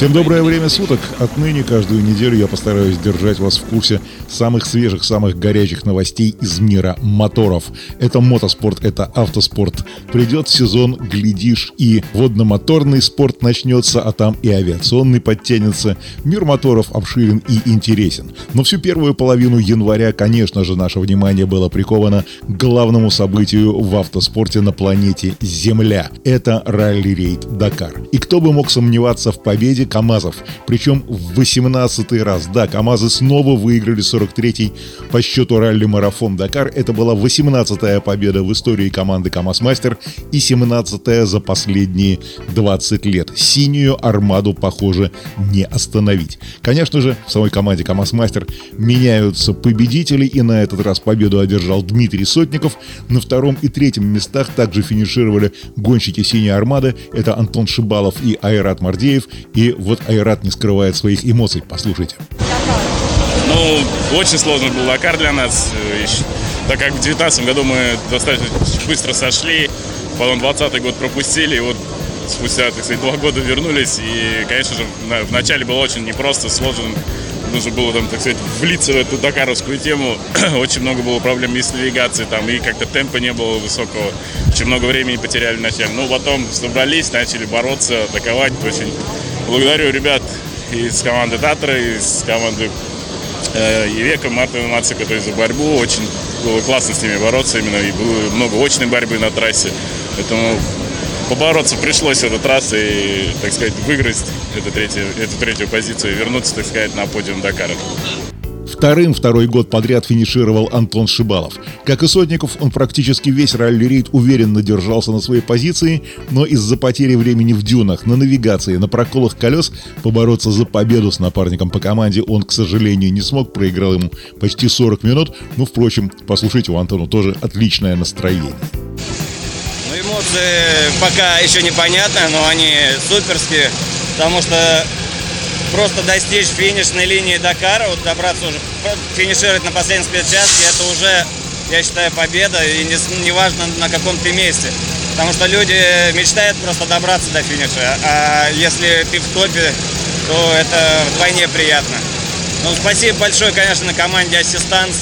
Всем доброе время суток. Отныне каждую неделю я постараюсь держать вас в курсе самых свежих, самых горячих новостей из мира моторов. Это мотоспорт, это автоспорт. Придет сезон, глядишь, и водно-моторный спорт начнется, а там и авиационный подтянется. Мир моторов обширен и интересен. Но всю первую половину января, конечно же, наше внимание было приковано к главному событию в автоспорте на планете Земля. Это ралли-рейд Дакар. И кто бы мог сомневаться в победе КАМАЗов. Причем в 18 раз. Да, КАМАЗы снова выиграли 43-й по счету ралли-марафон Дакар. Это была 18-я победа в истории команды КАМАЗ-Мастер и 17-я за последние 20 лет. Синюю армаду, похоже, не остановить. Конечно же, в самой команде КАМАЗ-Мастер меняются победители, и на этот раз победу одержал Дмитрий Сотников. На втором и третьем местах также финишировали гонщики «Синей армады». Это Антон Шибалов и Айрат Мардеев. И вот Айрат не скрывает своих эмоций. Послушайте. Ну, очень сложный был Дакар для нас. Так как в 2019 году мы достаточно быстро сошли, потом 20 год пропустили, и вот спустя, так сказать, два года вернулись. И, конечно же, в начале было очень непросто, сложно. Нужно было, там, так сказать, влиться в эту дакаровскую тему. очень много было проблем и с навигацией, там, и как-то темпа не было высокого. Очень много времени потеряли вначале. Ну, потом собрались, начали бороться, атаковать. Очень благодарю ребят из команды Татра, из команды э, Евека, Мартина Мацика, то есть за борьбу. Очень было классно с ними бороться именно, и было много очной борьбы на трассе. Поэтому побороться пришлось в этот раз и, так сказать, выиграть эту третью, эту третью позицию и вернуться, так сказать, на подиум Дакара. Вторым второй год подряд финишировал Антон Шибалов. Как и Сотников, он практически весь ралли-рейд уверенно держался на своей позиции, но из-за потери времени в дюнах, на навигации, на проколах колес побороться за победу с напарником по команде он, к сожалению, не смог, проиграл ему почти 40 минут. Ну, впрочем, послушайте, у Антона тоже отличное настроение. Ну, эмоции пока еще непонятны, но они суперские, потому что просто достичь финишной линии Дакара, вот добраться уже, финишировать на последнем спецчастке, это уже, я считаю, победа, и не, не важно на каком ты месте. Потому что люди мечтают просто добраться до финиша, а если ты в топе, то это вдвойне приятно. Ну, спасибо большое, конечно, команде «Ассистанс»,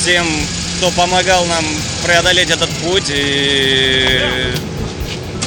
всем, кто помогал нам преодолеть этот путь, и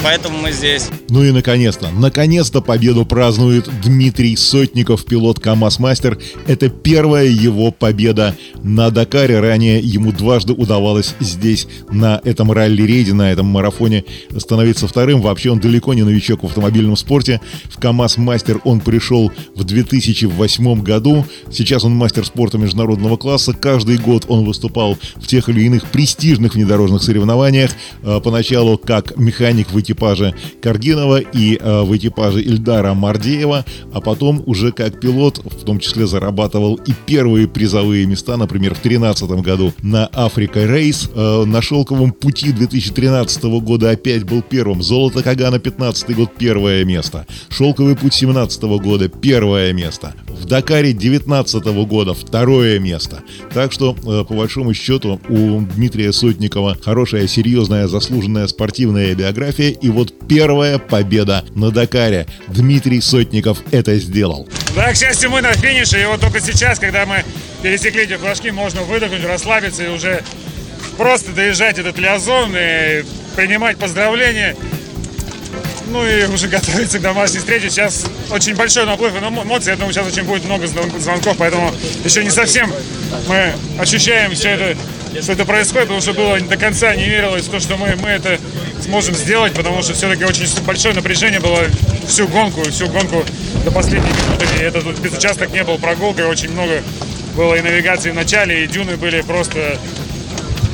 поэтому мы здесь. Ну и наконец-то, наконец-то победу празднует Дмитрий Сотников, пилот КАМАЗ-мастер. Это первая его победа на Дакаре. Ранее ему дважды удавалось здесь, на этом ралли-рейде, на этом марафоне, становиться вторым. Вообще он далеко не новичок в автомобильном спорте. В КАМАЗ-мастер он пришел в 2008 году. Сейчас он мастер спорта международного класса. Каждый год он выступал в тех или иных престижных внедорожных соревнованиях. А, поначалу как механик в экипаже Каргинова и э, в экипаже Ильдара Мардеева, а потом уже как пилот, в том числе зарабатывал и первые призовые места, например, в 2013 году на Африка Рейс. Э, на шелковом пути 2013 года опять был первым. Золото Кагана 15 год первое место. Шелковый путь 17 года первое место. В Дакаре 19 года второе место. Так что, э, по большому счету, у Дмитрия Сотникова хорошая, серьезная, заслуженная спортивная биография. И вот первая победа на Дакаре. Дмитрий Сотников это сделал. Да, к счастью, мы на финише. И вот только сейчас, когда мы пересекли эти флажки, можно выдохнуть, расслабиться и уже просто доезжать этот лиазон и принимать поздравления. Ну и уже готовиться к домашней встрече. Сейчас очень большой наплыв эмоций. Я думаю, сейчас очень будет много звонков, поэтому еще не совсем мы ощущаем все это, что это происходит, потому что было до конца не верилось в то, что мы, мы это сможем сделать, потому что все-таки очень большое напряжение было всю гонку, всю гонку до последней минуты. И этот спецучасток не был прогулкой, очень много было и навигации в начале, и дюны были просто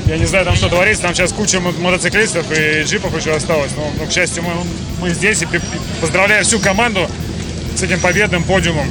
я не знаю, там что творится, там сейчас куча мотоциклистов и джипов еще осталось. Но, но к счастью, мы, мы здесь и поздравляю всю команду с этим победным подиумом.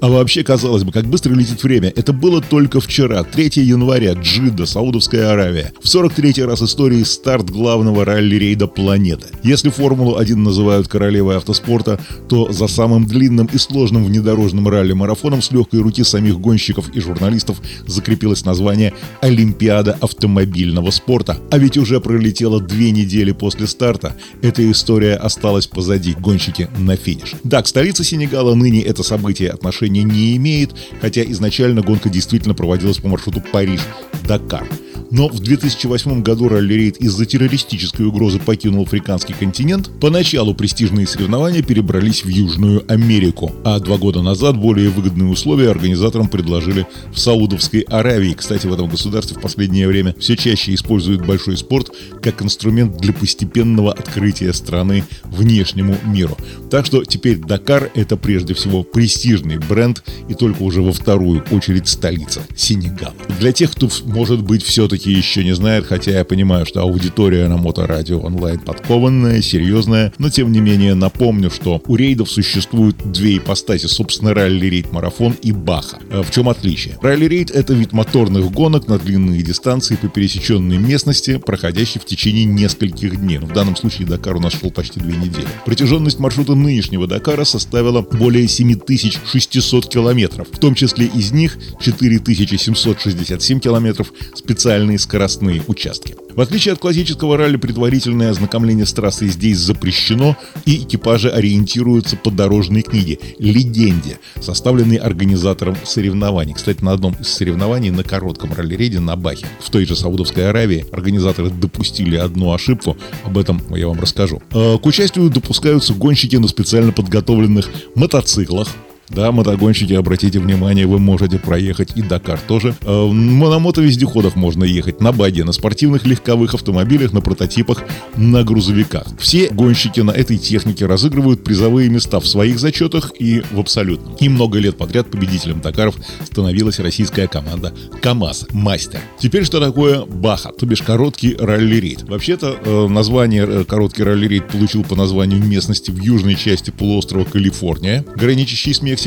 А вообще, казалось бы, как быстро летит время. Это было только вчера, 3 января, Джидда, Саудовская Аравия. В 43-й раз истории старт главного ралли-рейда планеты. Если Формулу-1 называют королевой автоспорта, то за самым длинным и сложным внедорожным ралли-марафоном с легкой руки самих гонщиков и журналистов закрепилось название «Олимпиада автомобильного спорта». А ведь уже пролетело две недели после старта. Эта история осталась позади, гонщики на финиш. Да, к столице Сенегала ныне это событие отношения не имеет, хотя изначально гонка действительно проводилась по маршруту Париж-Дакар. Но в 2008 году ралли-рейд из-за террористической угрозы покинул африканский континент. Поначалу престижные соревнования перебрались в Южную Америку, а два года назад более выгодные условия организаторам предложили в Саудовской Аравии. Кстати, в этом государстве в последнее время все чаще используют большой спорт как инструмент для постепенного открытия страны внешнему миру. Так что теперь Дакар это прежде всего престижный бренд и только уже во вторую очередь столица Сенегала. Для тех, кто может быть все-таки все-таки еще не знает, хотя я понимаю, что аудитория на Моторадио онлайн подкованная, серьезная, но тем не менее напомню, что у рейдов существуют две ипостаси, собственно, ралли-рейд марафон и Баха. Э, в чем отличие? Ралли-рейд — это вид моторных гонок на длинные дистанции по пересеченной местности, проходящий в течение нескольких дней. В данном случае Дакар у нас шел почти две недели. Протяженность маршрута нынешнего Дакара составила более 7600 километров, в том числе из них 4767 километров специально специальные скоростные участки. В отличие от классического ралли, предварительное ознакомление с трассой здесь запрещено, и экипажи ориентируются по дорожной книге «Легенде», составленной организатором соревнований. Кстати, на одном из соревнований на коротком ралли-рейде на Бахе в той же Саудовской Аравии организаторы допустили одну ошибку, об этом я вам расскажу. Э, к участию допускаются гонщики на специально подготовленных мотоциклах, да, мотогонщики, обратите внимание, вы можете проехать и Дакар тоже. Э, на мотовездеходах можно ехать, на баге, на спортивных легковых автомобилях, на прототипах, на грузовиках. Все гонщики на этой технике разыгрывают призовые места в своих зачетах и в абсолютном. И много лет подряд победителем Дакаров становилась российская команда КАМАЗ Мастер. Теперь что такое Баха, то бишь короткий ралли-рейд. Вообще-то э, название э, короткий ралли-рейд получил по названию местности в южной части полуострова Калифорния, граничащий с Мексикой,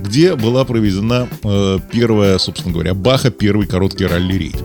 где была проведена э, первая, собственно говоря, Баха, первый короткий ралли-рейд.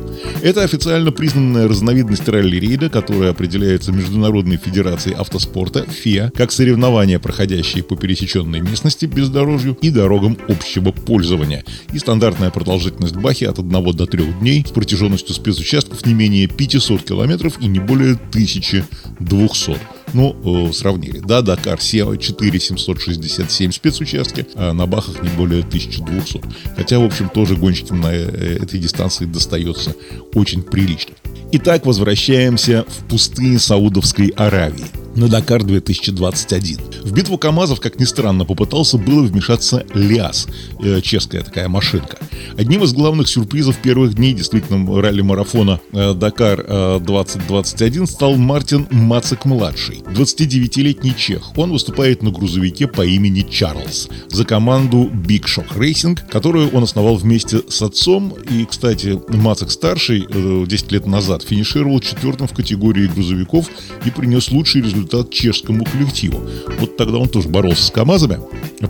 Это официально признанная разновидность ралли-рейда, которая определяется Международной Федерацией Автоспорта, ФИА, как соревнования, проходящие по пересеченной местности, бездорожью и дорогам общего пользования. И стандартная продолжительность Бахи от 1 до 3 дней с протяженностью спецучастков не менее 500 километров и не более 1200. Ну, э, сравнили. Да, Дакар SEO 4767 спецучастки, а на Бахах не более 1200. Хотя, в общем, тоже гонщикам на э, этой дистанции достается очень прилично. Итак, возвращаемся в пустыни Саудовской Аравии на Дакар 2021. В битву КАМАЗов, как ни странно, попытался было вмешаться Лиас, э, чешская такая машинка. Одним из главных сюрпризов первых дней действительно ралли-марафона э, Дакар э, 2021 стал Мартин Мацек-младший, 29-летний чех. Он выступает на грузовике по имени Чарльз за команду Big Shock Racing, которую он основал вместе с отцом. И, кстати, Мацек-старший э, 10 лет назад финишировал четвертым в категории грузовиков и принес лучший результат чешскому коллективу. Вот тогда он тоже боролся с КАМАЗами,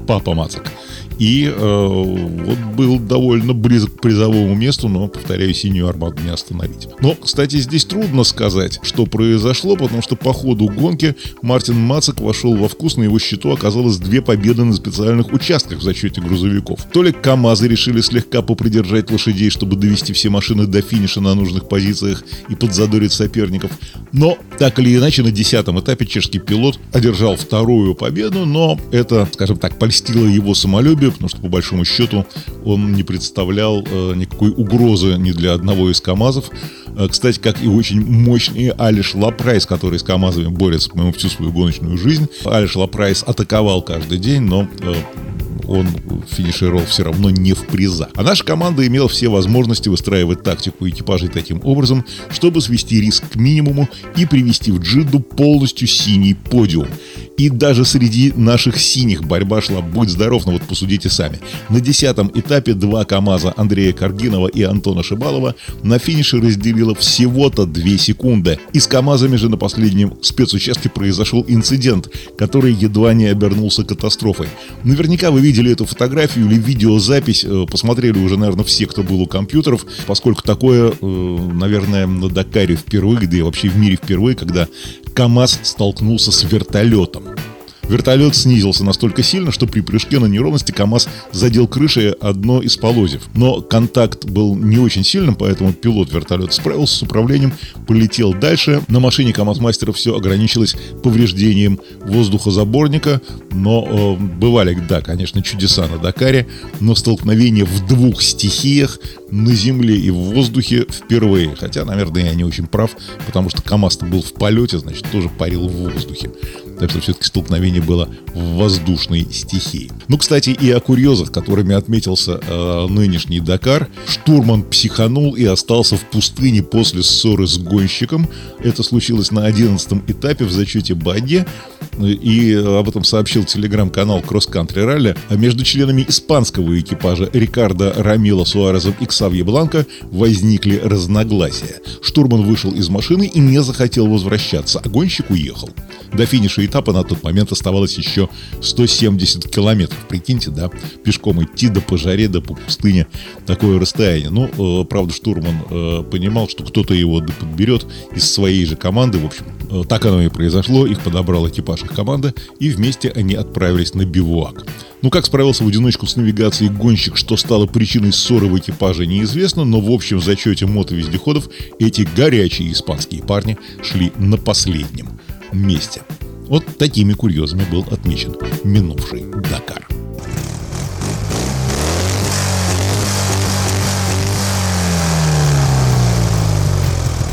папа Мацак. И э, вот был довольно близок к призовому месту, но, повторяю, синюю армаду не остановить. Но, кстати, здесь трудно сказать, что произошло, потому что по ходу гонки Мартин Мацак вошел во вкус, на его счету оказалось две победы на специальных участках в зачете грузовиков. То ли КАМАЗы решили слегка попридержать лошадей, чтобы довести все машины до финиша на нужных позициях и подзадорить соперников. Но, так или иначе, на десятом этапе чешский пилот одержал вторую победу, но это, скажем так, польстило его самолюбие, потому что, по большому счету, он не представлял э, никакой угрозы ни для одного из КАМАЗов. Э, кстати, как и очень мощный Алеш Лопрайс, который с КАМАЗами борется, по-моему, всю свою гоночную жизнь. Алеш Лопрайс атаковал каждый день, но э, он финишировал все равно не в призах. А наша команда имела все возможности выстраивать тактику экипажей таким образом, чтобы свести риск к минимуму и привести в Джидду полностью синий подиум. И даже среди наших синих борьба шла «Будь здоров», но вот посудите сами. На десятом этапе два КАМАЗа Андрея Каргинова и Антона Шибалова на финише разделило всего-то 2 секунды. И с КАМАЗами же на последнем спецучастке произошел инцидент, который едва не обернулся катастрофой. Наверняка вы видели эту фотографию или видеозапись, э, посмотрели уже, наверное, все, кто был у компьютеров, поскольку такое, э, наверное, на Дакаре впервые, да и вообще в мире впервые, когда КАМАЗ столкнулся с вертолетом. Вертолет снизился настолько сильно, что при прыжке на неровности КАМАЗ задел крышей одно из полозьев. Но контакт был не очень сильным, поэтому пилот вертолета справился с управлением, полетел дальше. На машине КАМАЗ-мастера все ограничилось повреждением воздухозаборника, но э, бывали, да, конечно, чудеса на Дакаре, но столкновение в двух стихиях на земле и в воздухе впервые. Хотя, наверное, я не очень прав, потому что КАМАЗ был в полете, значит, тоже парил в воздухе. Так что все-таки столкновение было в воздушной стихии. Ну, кстати, и о курьезах, которыми отметился э, нынешний Дакар. Штурман психанул и остался в пустыне после ссоры с гонщиком. Это случилось на 11 этапе в зачете Бадье. И об этом сообщил телеграм-канал Cross Country Rally. А между членами испанского экипажа Рикардо Рамила Суарезом и Ксавье Бланко возникли разногласия. Штурман вышел из машины и не захотел возвращаться, а гонщик уехал. До финиша этапа на тот момент оставалось еще 170 километров. Прикиньте, да, пешком идти до по жаре, по пустыне. Такое расстояние. Ну, э, правда, штурман э, понимал, что кто-то его подберет из своей же команды. В общем, э, так оно и произошло. Их подобрал экипаж их команды, и вместе они отправились на бивуак. Ну, как справился в одиночку с навигацией гонщик, что стало причиной ссоры в экипаже, неизвестно, но в общем зачете мотовездеходов эти горячие испанские парни шли на последнем месте. Вот такими курьезами был отмечен минувший Дакар.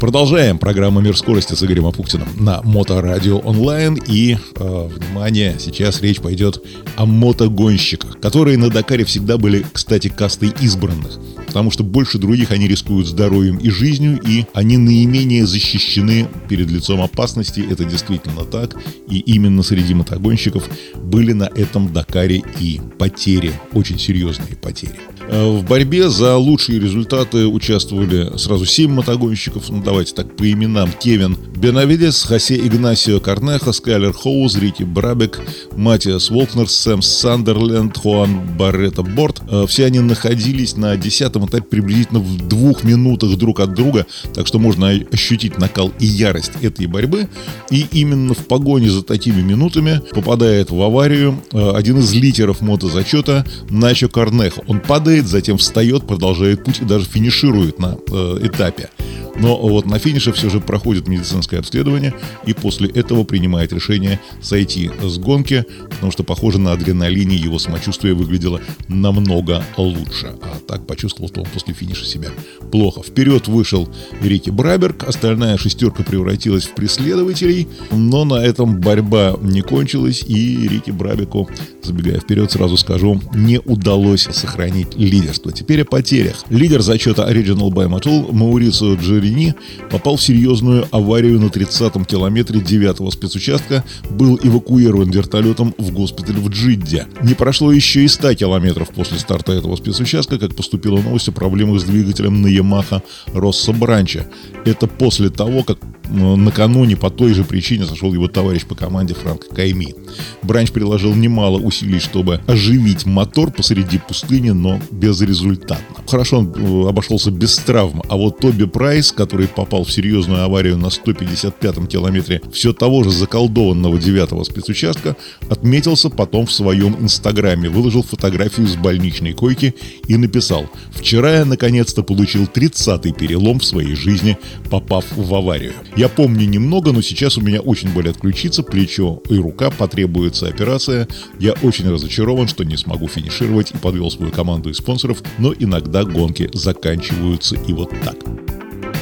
Продолжаем программу «Мир скорости» с Игорем Апуктиным на Моторадио онлайн. И, э, внимание, сейчас речь пойдет о мотогонщиках, которые на Дакаре всегда были, кстати, кастой избранных потому что больше других они рискуют здоровьем и жизнью, и они наименее защищены перед лицом опасности. Это действительно так. И именно среди мотогонщиков были на этом Дакаре и потери, очень серьезные потери. Э, в борьбе за лучшие результаты участвовали сразу 7 мотогонщиков. Ну, давайте так по именам. Кевин Бенавидес, Хосе Игнасио Карнеха, Скайлер Хоуз, Рики Брабек, Матиас Волкнер, Сэм Сандерленд, Хуан Баррета Борт. Э, все они находились на 10 этапе приблизительно в двух минутах друг от друга, так что можно ощутить накал и ярость этой борьбы. И именно в погоне за такими минутами попадает в аварию э, один из лидеров мотозачета Начо Карнеха. Он падает, затем встает, продолжает путь и даже финиширует на э, этапе. Но вот на финише все же проходит медицинское обследование и после этого принимает решение сойти с гонки, потому что, похоже, на адреналине его самочувствие выглядело намного лучше. А так почувствовал, что он после финиша себя плохо. Вперед вышел Рики Браберг, остальная шестерка превратилась в преследователей, но на этом борьба не кончилась, и Рики Брабеку, забегая вперед, сразу скажу, не удалось сохранить лидерство. Теперь о потерях. Лидер зачета Original by Matul Маурицио Джерри Рени попал в серьезную аварию на 30-м километре 9-го спецучастка, был эвакуирован вертолетом в госпиталь в Джидде. Не прошло еще и 100 километров после старта этого спецучастка, как поступила новость о проблемах с двигателем на Yamaha Росса Бранча. Это после того, как накануне по той же причине сошел его товарищ по команде Франк Кайми. Бранч приложил немало усилий, чтобы оживить мотор посреди пустыни, но безрезультатно. Хорошо он э, обошелся без травм, а вот Тоби Прайс, который попал в серьезную аварию на 155-м километре все того же заколдованного девятого спецучастка, отметился потом в своем инстаграме, выложил фотографию с больничной койки и написал «Вчера я наконец-то получил 30-й перелом в своей жизни, попав в аварию. Я помню немного, но сейчас у меня очень болят ключица, плечо и рука, потребуется операция. Я очень разочарован, что не смогу финишировать и подвел свою команду и спонсоров, но иногда гонки заканчиваются и вот так.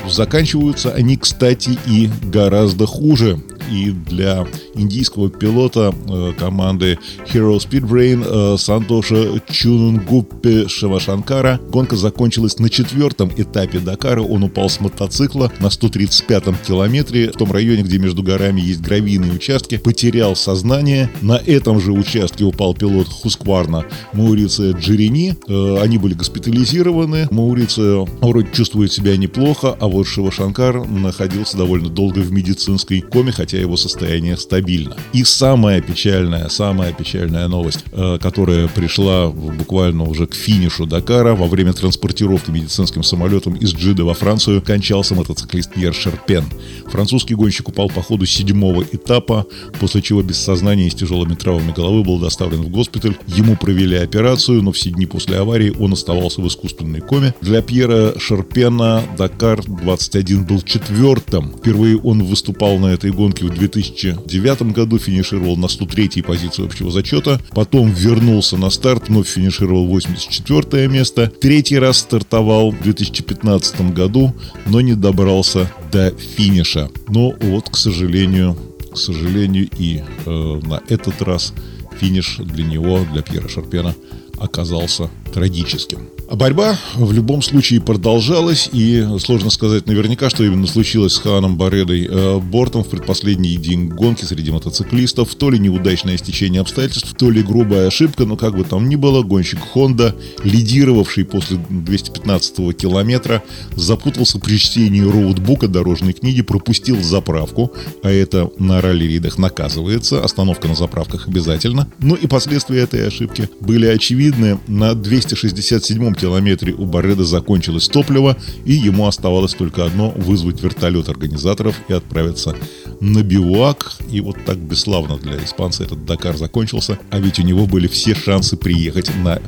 Заканчиваются они, кстати, и гораздо хуже. И для индийского пилота э, команды Hero Speedbrain э, Сантоша Чунгуппе Шивашанкара. Гонка закончилась на четвертом этапе Дакара. Он упал с мотоцикла на 135-м километре, в том районе, где между горами есть гравийные участки, потерял сознание. На этом же участке упал пилот Хускварна Мауриция Джерини. Э, они были госпитализированы. Мауриция вроде чувствует себя неплохо, а вот Шивашанкар находился довольно долго в медицинской коме, хотя его состояние стабильно. И самая печальная, самая печальная новость, э, которая пришла буквально уже к финишу Дакара во время транспортировки медицинским самолетом из Джида во Францию кончался мотоциклист Пьер Шерпен. Французский гонщик упал по ходу седьмого этапа, после чего без сознания и с тяжелыми травмами головы был доставлен в госпиталь. Ему провели операцию, но все дни после аварии он оставался в искусственной коме. Для Пьера Шерпена Дакар 21 был четвертым. Впервые он выступал на этой гонке в 2009 году, финишировал на 103-й позиции общего зачета. Потом вернулся на старт, вновь финишировал 84 место. Третий раз стартовал в 2015 году, но не добрался до финиша. Но вот, к сожалению, к сожалению, и э, на этот раз финиш для него, для Пьера Шарпена, оказался трагическим. А борьба в любом случае продолжалась, и сложно сказать наверняка, что именно случилось с Ханом Баредой э, Бортом в предпоследний день гонки среди мотоциклистов. То ли неудачное стечение обстоятельств, то ли грубая ошибка, но как бы там ни было, гонщик Honda, лидировавший после 215-го километра, запутался при чтении роутбука дорожной книги, пропустил заправку, а это на ралли-ридах наказывается, остановка на заправках обязательно. Ну и последствия этой ошибки были очевидны. На 267-м километре у Барреда закончилось топливо, и ему оставалось только одно — вызвать вертолет организаторов и отправиться на бивуак. И вот так бесславно для испанца этот Дакар закончился, а ведь у него были все шансы приехать на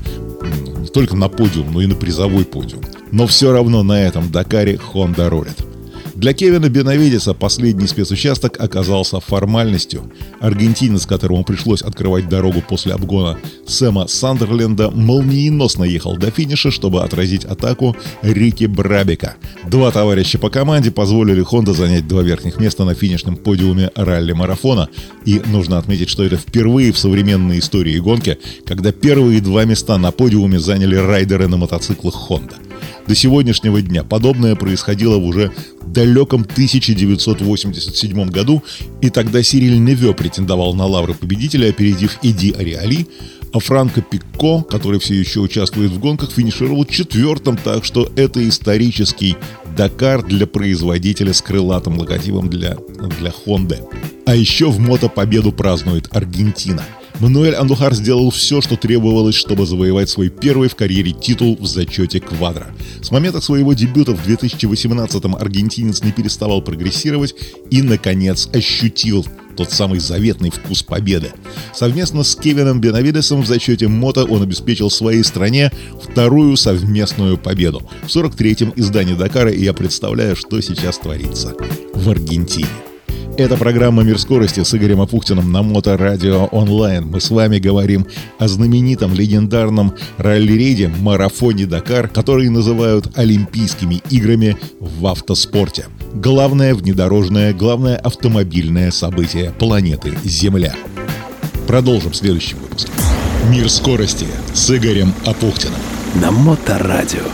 не только на подиум, но и на призовой подиум. Но все равно на этом Дакаре Honda рулит. Для Кевина Бенавидеса последний спецучасток оказался формальностью. Аргентинец, которому пришлось открывать дорогу после обгона Сэма Сандерленда, молниеносно ехал до финиша, чтобы отразить атаку Рики Брабика. Два товарища по команде позволили Хонда занять два верхних места на финишном подиуме ралли-марафона. И нужно отметить, что это впервые в современной истории гонки, когда первые два места на подиуме заняли райдеры на мотоциклах Honda. До сегодняшнего дня подобное происходило в уже далеком 1987 году, и тогда Сириль Неве претендовал на лавры победителя, опередив Эди Ариали, а Франко Пикко, который все еще участвует в гонках, финишировал четвертым, так что это исторический Дакар для производителя с крылатым логотипом для, для Honda. А еще в мото победу празднует Аргентина – Мануэль Андухар сделал все, что требовалось, чтобы завоевать свой первый в карьере титул в зачете квадро. С момента своего дебюта в 2018-м аргентинец не переставал прогрессировать и, наконец, ощутил тот самый заветный вкус победы. Совместно с Кевином Бенавидесом в зачете мото он обеспечил своей стране вторую совместную победу. В 43-м издании Дакара и я представляю, что сейчас творится в Аргентине. Это программа «Мир скорости» с Игорем Апухтиным на Моторадио онлайн. Мы с вами говорим о знаменитом легендарном ралли-рейде «Марафоне Дакар», который называют Олимпийскими играми в автоспорте. Главное внедорожное, главное автомобильное событие планеты Земля. Продолжим в следующем выпуске. «Мир скорости» с Игорем Апухтиным. На Моторадио.